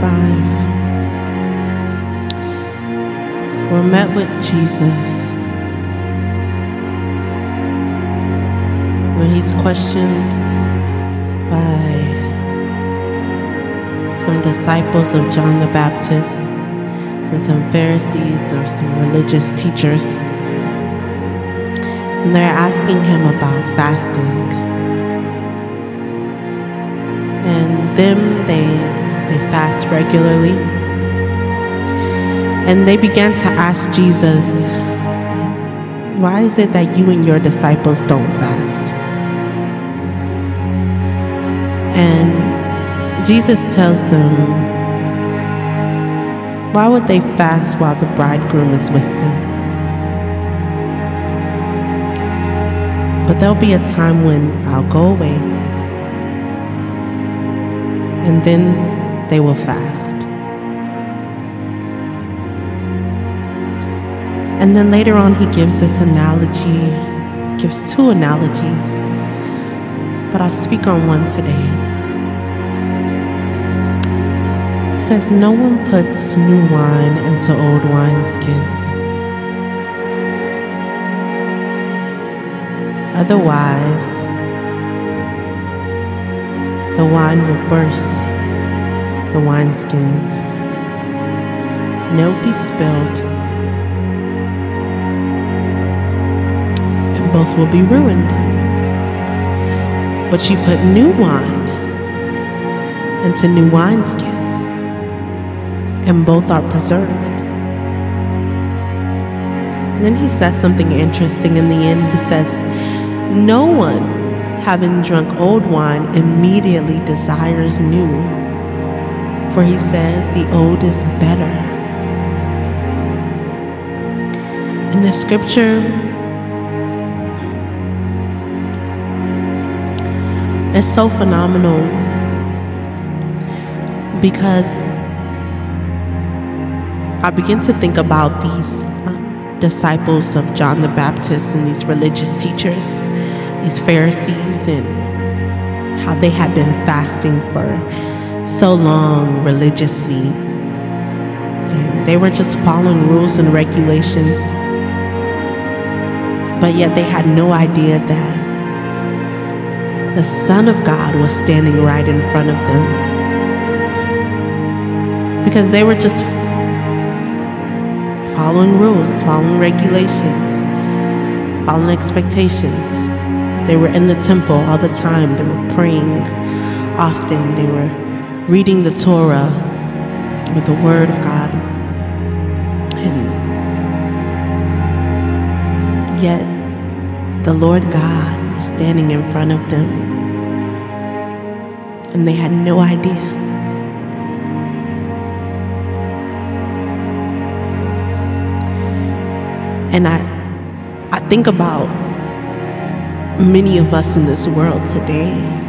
5, we're met with Jesus when he's questioned by some disciples of John the Baptist and some Pharisees or some religious teachers. And they're asking him about fasting. And them, they, they fast regularly. And they began to ask Jesus, why is it that you and your disciples don't fast? And Jesus tells them, Why would they fast while the bridegroom is with them? But there'll be a time when I'll go away, and then they will fast. And then later on, he gives this analogy, gives two analogies, but I'll speak on one today. He says no one puts new wine into old wineskins. Otherwise, the wine will burst the wineskins No be spilled, and both will be ruined. But you put new wine into new wineskins and both are preserved. And then he says something interesting in the end. He says, No one, having drunk old wine, immediately desires new. For he says, The old is better. In the scripture, it's so phenomenal because I begin to think about these um, disciples of John the Baptist and these religious teachers, these Pharisees, and how they had been fasting for so long religiously. And they were just following rules and regulations. But yet they had no idea that the Son of God was standing right in front of them. Because they were just following rules, following regulations, following expectations. They were in the temple all the time. They were praying often. They were reading the Torah with the Word of God. And yet, the Lord God was standing in front of them. And they had no idea. And I, I think about many of us in this world today.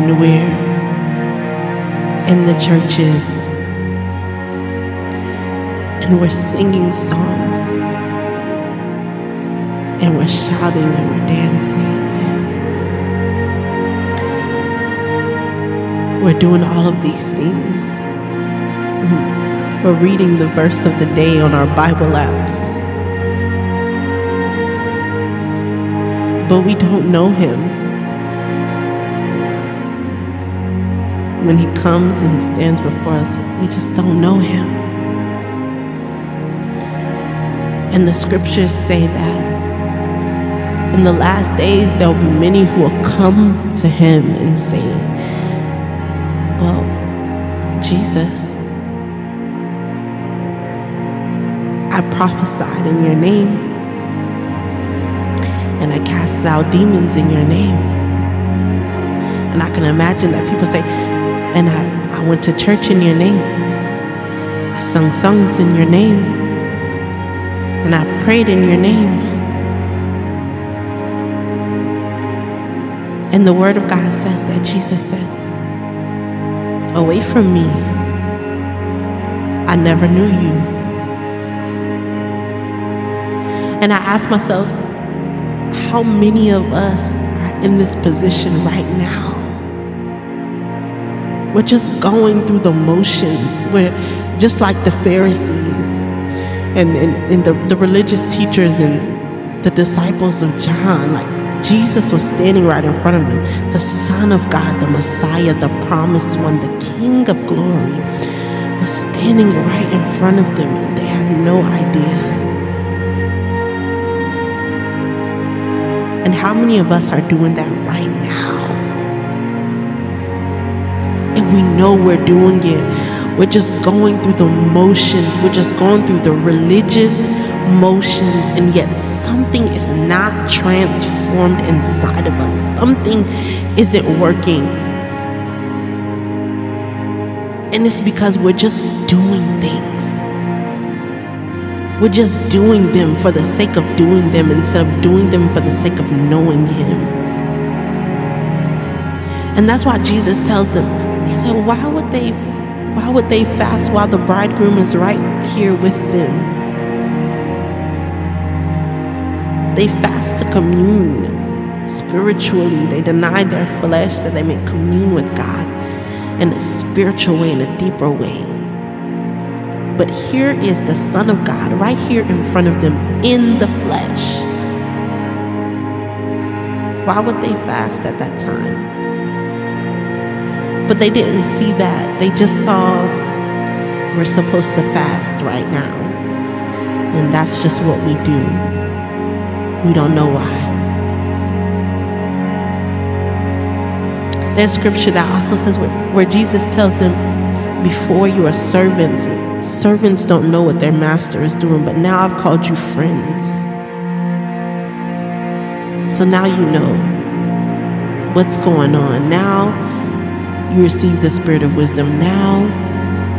And we're in the churches and we're singing songs and we're shouting and we're dancing. We're doing all of these things. We're reading the verse of the day on our Bible apps. But we don't know Him. When He comes and He stands before us, we just don't know Him. And the scriptures say that in the last days there will be many who will come to Him and say, Well, Jesus, I prophesied in your name. And I cast out demons in your name. And I can imagine that people say, and I, I went to church in your name. I sung songs in your name. And I prayed in your name. And the Word of God says that Jesus says, Away from me, I never knew you. And I ask myself, how many of us are in this position right now? We're just going through the motions. We're just like the Pharisees and, and, and the, the religious teachers and the disciples of John. Like Jesus was standing right in front of them. The Son of God, the Messiah, the promised one, the King of glory was standing right in front of them and they had no idea. And how many of us are doing that right now? We know we're doing it. We're just going through the motions. We're just going through the religious motions, and yet something is not transformed inside of us. Something isn't working. And it's because we're just doing things. We're just doing them for the sake of doing them instead of doing them for the sake of knowing Him. And that's why Jesus tells them, Said, Why would they why would they fast while the bridegroom is right here with them? They fast to commune spiritually. They deny their flesh so they may commune with God in a spiritual way, in a deeper way. But here is the Son of God right here in front of them in the flesh. Why would they fast at that time? But they didn't see that. They just saw we're supposed to fast right now. And that's just what we do. We don't know why. There's scripture that also says where, where Jesus tells them, Before you are servants, Servants don't know what their master is doing, but now I've called you friends. So now you know what's going on. Now you receive the spirit of wisdom. Now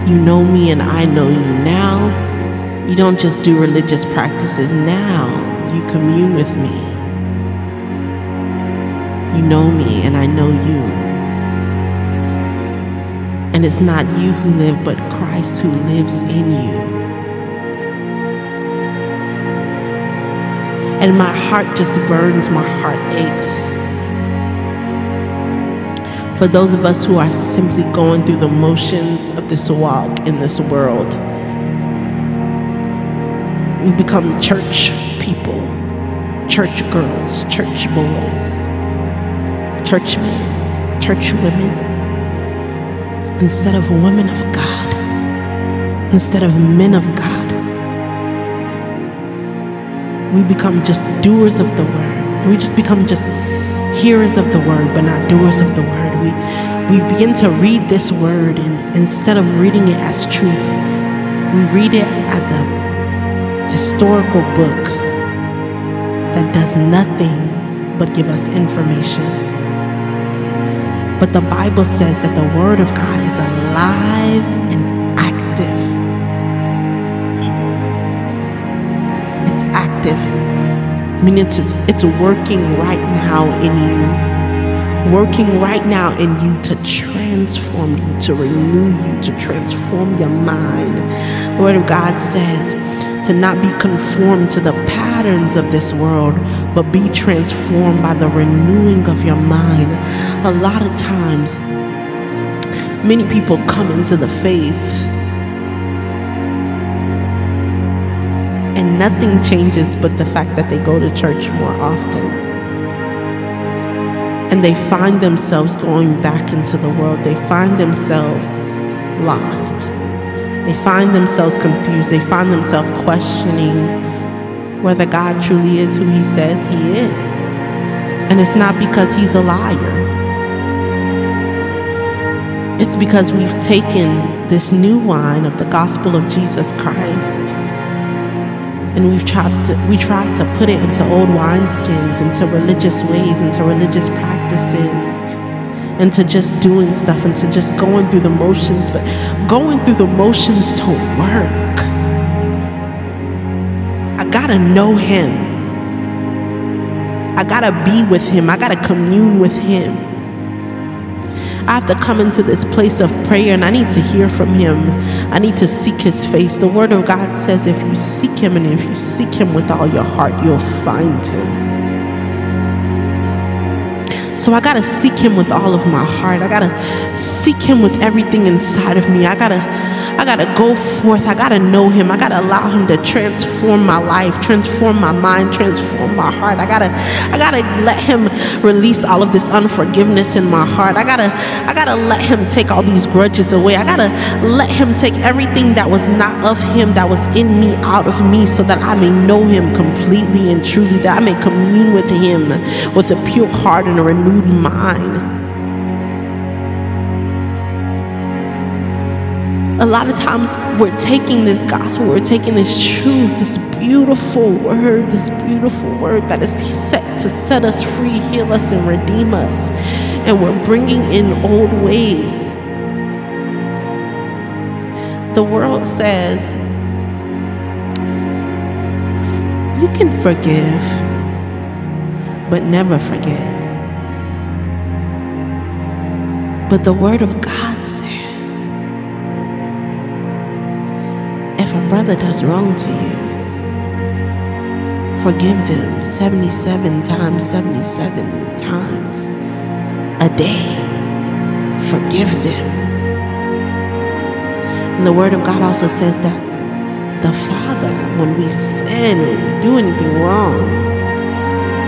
you know me and I know you. Now you don't just do religious practices. Now you commune with me. You know me and I know you. And it's not you who live, but Christ who lives in you. And my heart just burns, my heart aches. For those of us who are simply going through the motions of this walk in this world, we become church people, church girls, church boys, church men, church women instead of women of God, instead of men of God. We become just doers of the word. We just become just hearers of the word, but not doers of the word. We, we begin to read this word, and instead of reading it as truth, we read it as a historical book that does nothing but give us information. But the Bible says that the Word of God is alive and active. It's active, meaning it's, it's working right now in you. Working right now in you to transform you, to renew you, to transform your mind. The Word of God says, to not be conformed to the patterns of this world, but be transformed by the renewing of your mind. A lot of times, many people come into the faith and nothing changes but the fact that they go to church more often. And they find themselves going back into the world, they find themselves lost. They find themselves confused. They find themselves questioning whether God truly is who He says He is. And it's not because He's a liar, it's because we've taken this new wine of the gospel of Jesus Christ and we've tried to we tried to put it into old wineskins, into religious ways, into religious practices into just doing stuff into just going through the motions. But going through the motions don't work. I gotta know Him. I gotta be with Him. I gotta commune with Him. I have to come into this place of prayer and I need to hear from Him. I need to seek His face. The Word of God says if you seek Him and if you seek Him with all your heart, you'll find Him. So I got to seek him with all of my heart. I got to seek him with everything inside of me. I got to I got to go forth. I got to know him. I got to allow him to transform my life, transform my mind, transform my heart. I got to I got to let him release all of this unforgiveness in my heart. I got to I got to let him take all these grudges away. I got to let him take everything that was not of him that was in me out of me so that I may know him completely and truly that I may commune with him with a pure heart and a renewed mind. A lot of times we're taking this gospel, we're taking this truth, this beautiful word, this beautiful word that is set to set us free, heal us, and redeem us. And we're bringing in old ways. The world says you can forgive, but never forget. But the Word of God says, brother does wrong to you, forgive them 77 times 77 times a day. Forgive them. And the Word of God also says that the Father, when we sin or do anything wrong,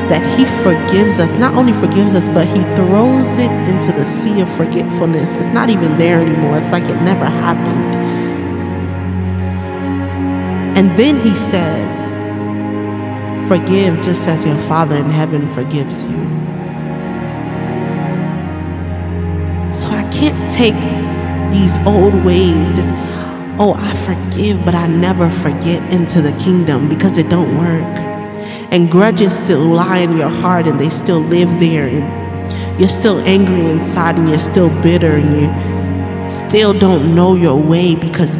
that He forgives us. Not only forgives us, but He throws it into the sea of forgetfulness. It's not even there anymore. It's like it never happened. And then he says, Forgive just as your Father in heaven forgives you. So I can't take these old ways, this, oh, I forgive, but I never forget into the kingdom because it don't work. And grudges still lie in your heart and they still live there. And you're still angry inside and you're still bitter and you still don't know your way because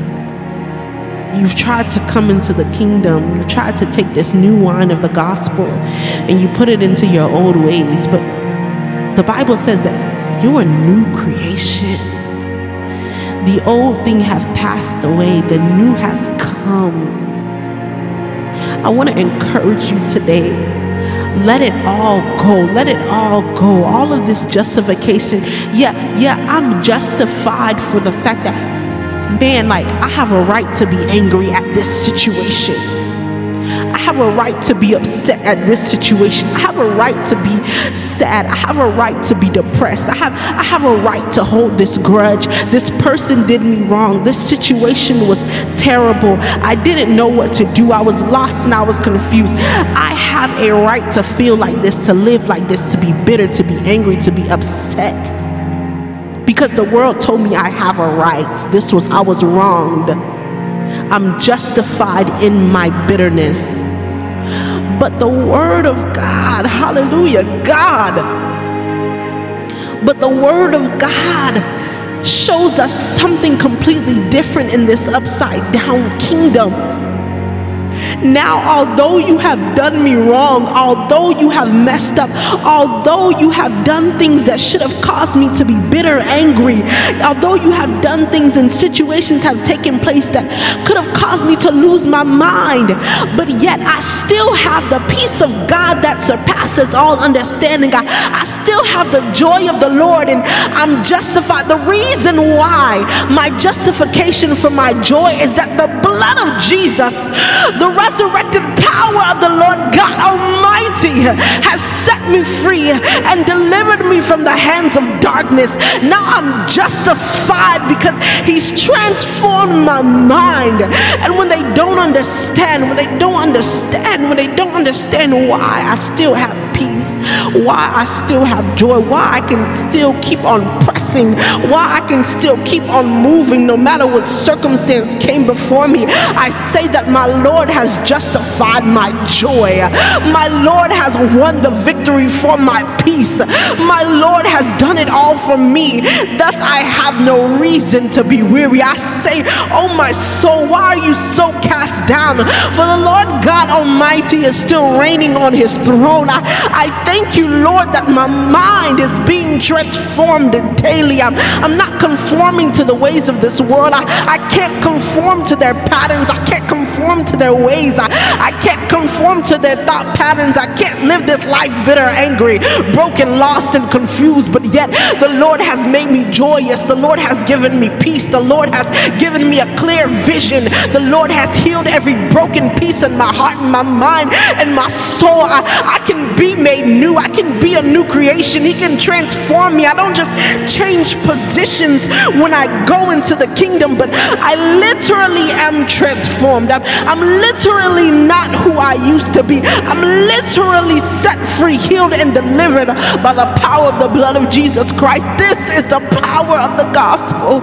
You've tried to come into the kingdom. You've tried to take this new wine of the gospel and you put it into your old ways. But the Bible says that you're a new creation. The old thing have passed away, the new has come. I want to encourage you today. Let it all go. Let it all go. All of this justification. Yeah, yeah, I'm justified for the fact that man, like, I have a right to be angry at this situation. I have a right to be upset at this situation. I have a right to be sad. I have a right to be depressed. I have I have a right to hold this grudge. This person did me wrong. This situation was terrible. I didn't know what to do. I was lost and I was confused. I have a right to feel like this, to live like this, to be bitter, to be angry, to be upset because the world told me I have a right. This was, I was wronged. I'm justified in my bitterness. But the Word of God, hallelujah, God, but the Word of God shows us something completely different in this upside down kingdom. Now, although you have done me wrong, although you have messed up, although you have done things that should have caused me to be bitter, angry, although you have done things and situations have taken place that could have caused me to lose my mind, but yet I still have the peace of God that surpasses all understanding. I, I still have the joy of the Lord and I'm justified. The reason why my justification for my joy is that the blood of Jesus, the resurrected power of the Lord God Almighty has set me free and delivered me from the hands of darkness. Now I'm justified because He's transformed my mind. And when they don't understand, when they don't understand, when they don't understand why I still have why I still have joy, why I can still keep on pressing, why I can still keep on moving no matter what circumstance came before me. I say that my Lord has justified my joy. My Lord has won the victory for my peace. My Lord has done it all for me. Thus, I have no reason to be weary. I say, Oh, my soul, why are you so cast down? For the Lord God Almighty is still reigning on his throne. I, I thank you, Lord, that my mind is being transformed daily. I'm, I'm not conforming to the ways of this world. I, I can't conform to their patterns. I can't conform to their ways. I, I can't conform to their thought patterns. I can't live this life bitter, angry, broken, lost, and confused. But yet, the Lord has made me joyous. The Lord has given me peace. The Lord has given me a clear vision. The Lord has healed every broken piece in my heart and my mind and my soul. I, I can be made new. I can be a new creation. He can transform me. I don't just change positions when I go into the kingdom, but I literally am transformed. I'm, I'm literally not who I used to be. I'm literally set free, healed, and delivered by the power of the blood of Jesus Christ. This is the power of the gospel.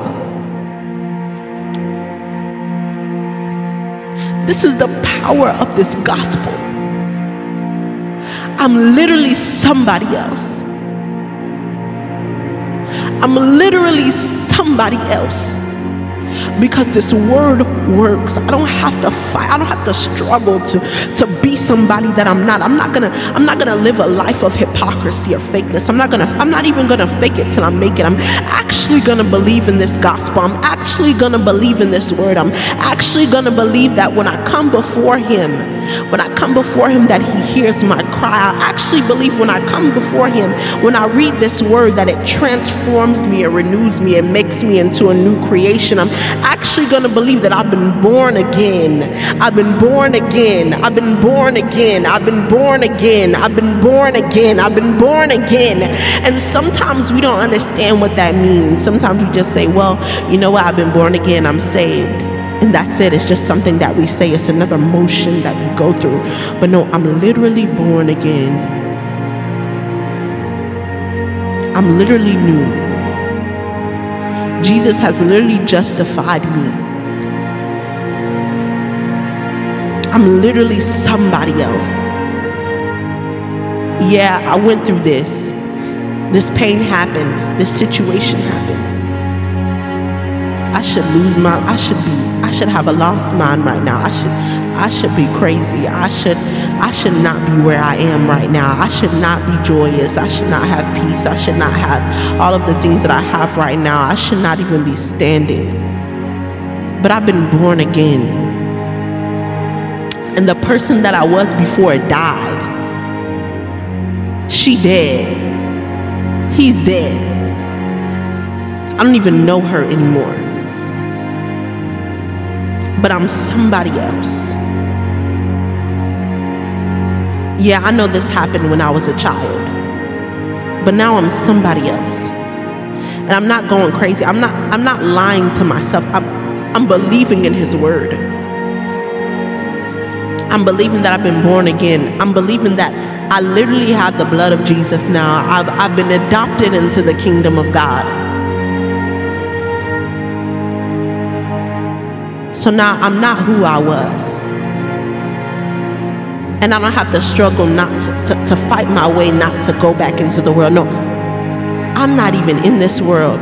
This is the power of this gospel. I'm literally somebody else. I'm literally somebody else because this word works. I don't have to fight. I don't have to struggle to to be somebody that I'm not. I'm not gonna I'm not gonna live a life of hypocrisy or fakeness. I'm not gonna I'm not even gonna fake it till I make it. I'm actually gonna believe in this gospel. I'm actually gonna believe in this word. I'm actually gonna believe that when I come before him, when I come before him that he hears my cry. I actually believe when I come before him, when I read this word that it transforms me, it renews me, it makes me into a new creation. I'm actually going to believe that I've been born again. I've been born again. I've been born again. I've been born again. I've been born again. I've been born again. And sometimes we don't understand what that means. Sometimes we just say, well, you know what? I've been born again. I'm saved. And that's it. It's just something that we say. It's another motion that we go through. But no, I'm literally born again. I'm literally new. Jesus has literally justified me. I'm literally somebody else. Yeah, I went through this. This pain happened. This situation happened. I should lose my I should be I should have a lost mind right now. I should I should be crazy. I should I should not be where I am right now. I should not be joyous. I should not have peace. I should not have all of the things that I have right now. I should not even be standing. But I've been born again. And the person that I was before died. She dead. He's dead. I don't even know her anymore but I'm somebody else. Yeah, I know this happened when I was a child, but now I'm somebody else. And I'm not going crazy. I'm not I'm not lying to myself. I'm I'm believing in his word. I'm believing that I've been born again. I'm believing that I literally have the blood of Jesus now. I've, I've been adopted into the kingdom of God. So now I'm not who I was. And I don't have to struggle not to, to, to, fight my way not to go back into the world. No, I'm not even in this world.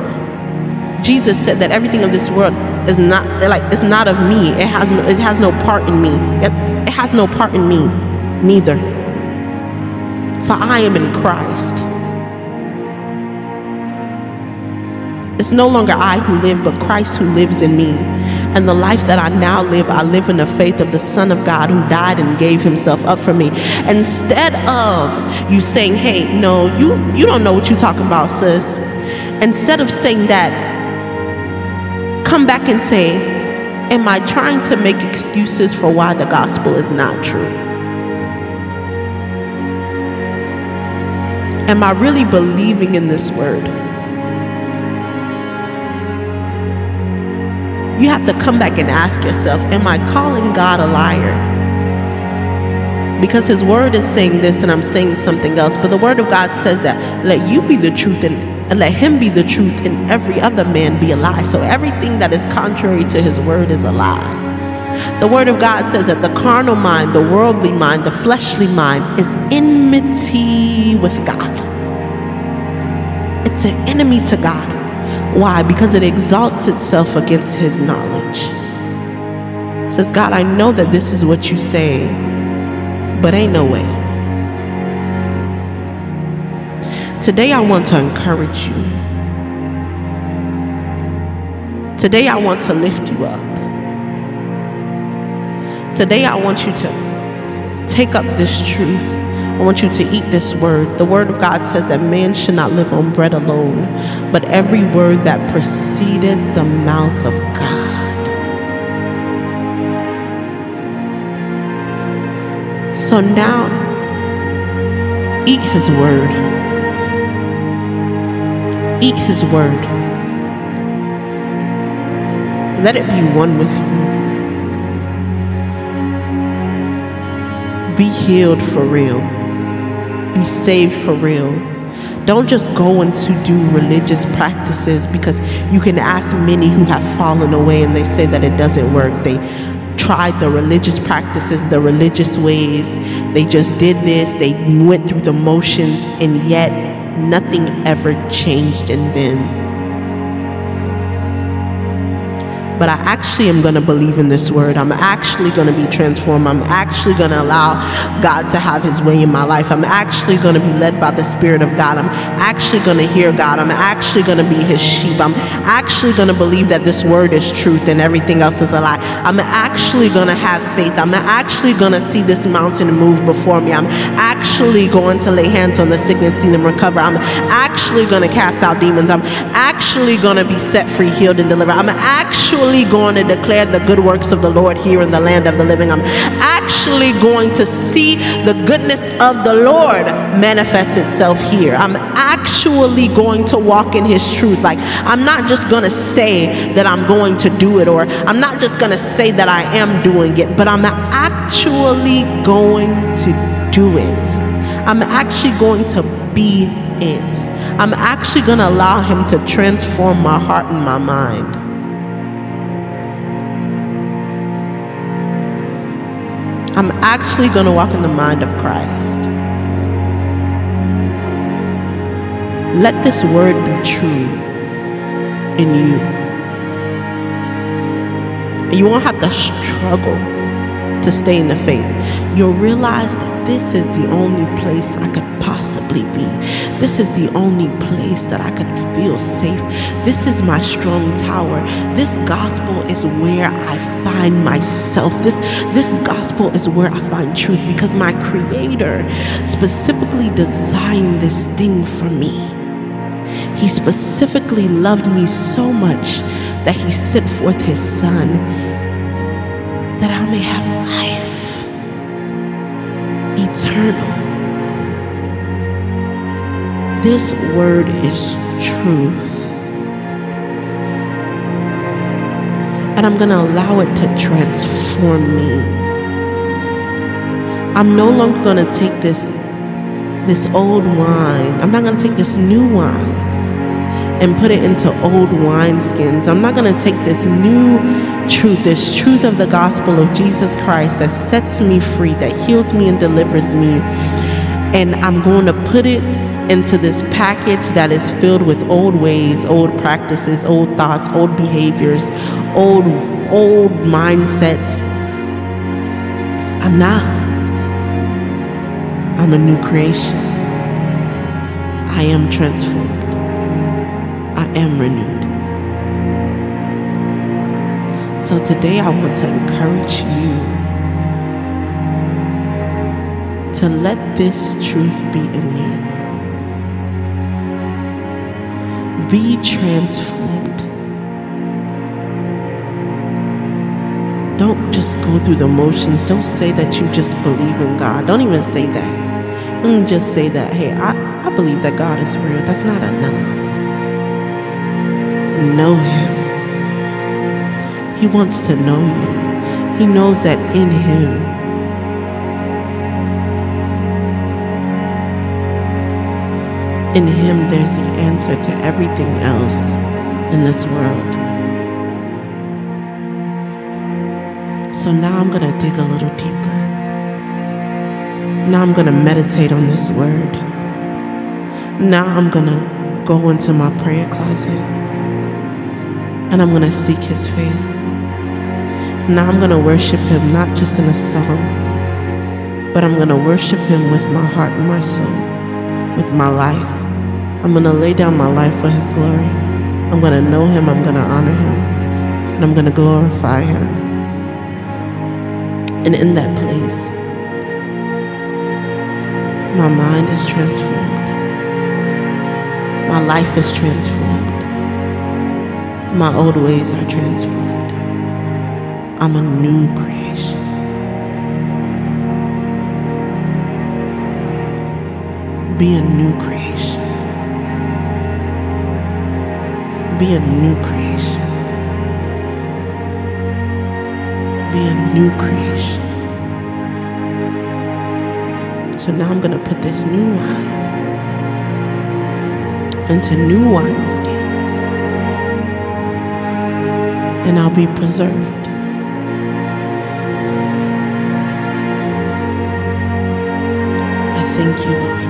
Jesus said that everything of this world is not like it's not of me. It has no, it has no part in me. It, it has no part in me, neither. For I am in Christ. It's no longer I who live, but Christ who lives in me. And the life that I now live, I live in the faith of the Son of God who died and gave himself up for me. Instead of you saying, hey, no, you, you don't know what you're talking about, sis. Instead of saying that, come back and say, am I trying to make excuses for why the gospel is not true? Am I really believing in this word? You have to come back and ask yourself Am I calling God a liar? Because His Word is saying this and I'm saying something else. But the Word of God says that let you be the truth and, and let Him be the truth and every other man be a lie. So everything that is contrary to His Word is a lie. The Word of God says that the carnal mind, the worldly mind, the fleshly mind is enmity with God. It's an enemy to God. Why? Because it exalts itself against his knowledge. It says, God, I know that this is what you say, but ain't no way. Today, I want to encourage you Today, I want to lift you up. Today, I want you to take up this truth. I want you to eat this word. The word of God says that man should not live on bread alone, but every word that proceeded the mouth of God. So now, eat his word. Eat his word. Let it be one with you. Be healed for real. Be saved for real. Don't just go into do religious practices because you can ask many who have fallen away and they say that it doesn't work. They tried the religious practices, the religious ways. They just did this, they went through the motions, and yet nothing ever changed in them. But I actually am going to believe in this word. I'm actually going to be transformed. I'm actually going to allow God to have his way in my life. I'm actually going to be led by the Spirit of God. I'm actually going to hear God. I'm actually going to be his sheep. I'm actually going to believe that this word is truth and everything else is a lie. I'm actually going to have faith. I'm actually going to see this mountain move before me. I'm actually going to lay hands on the sick and see them recover. I'm actually going to cast out demons. I'm actually going to be set free, healed, and delivered. I'm actually actually going to declare the good works of the Lord here in the land of the living. I'm actually going to see the goodness of the Lord manifest itself here. I'm actually going to walk in His truth. Like, I'm not just going to say that I'm going to do it, or I'm not just going to say that I am doing it, but I'm actually going to do it. I'm actually going to be it. I'm actually going to allow Him to transform my heart and my mind. I'm actually going to walk in the mind of Christ. Let this word be true in you. You won't have to struggle to stay in the faith. You'll realize that this is the only place I could possibly be. This is the only place that I could feel safe. This is my strong tower. This gospel is where I find myself. This this gospel is where I find truth because my creator specifically designed this thing for me. He specifically loved me so much that he sent forth his son that I may have life eternal. This word is truth. And I'm going to allow it to transform me. I'm no longer going to take this this old wine. I'm not going to take this new wine and put it into old wineskins. I'm not going to take this new truth, this truth of the gospel of Jesus Christ that sets me free, that heals me and delivers me, and I'm going to put it into this package that is filled with old ways, old practices, old thoughts, old behaviors, old old mindsets. I'm not. I'm a new creation. I am transformed am renewed. So today I want to encourage you to let this truth be in you. Be transformed. Don't just go through the motions. Don't say that you just believe in God. Don't even say that. Don't just say that, hey, I, I believe that God is real. That's not enough know Him. He wants to know you. He knows that in Him, in Him, there's the answer to everything else in this world. So now I'm going to dig a little deeper. Now I'm going to meditate on this word. Now I'm going to go into my prayer closet and I'm going to seek his face. Now I'm going to worship him not just in a song, but I'm going to worship him with my heart and my soul, with my life. I'm going to lay down my life for his glory. I'm going to know him. I'm going to honor him. and I'm going to glorify Him. And in that place, my mind is transformed, my life is transformed, my old ways are transformed. I'm a new creation. Be a new creation. Be a new creation. Be a new creation. So now I'm going to put this new wine into new wineskins. And I'll be preserved. I thank you, Lord.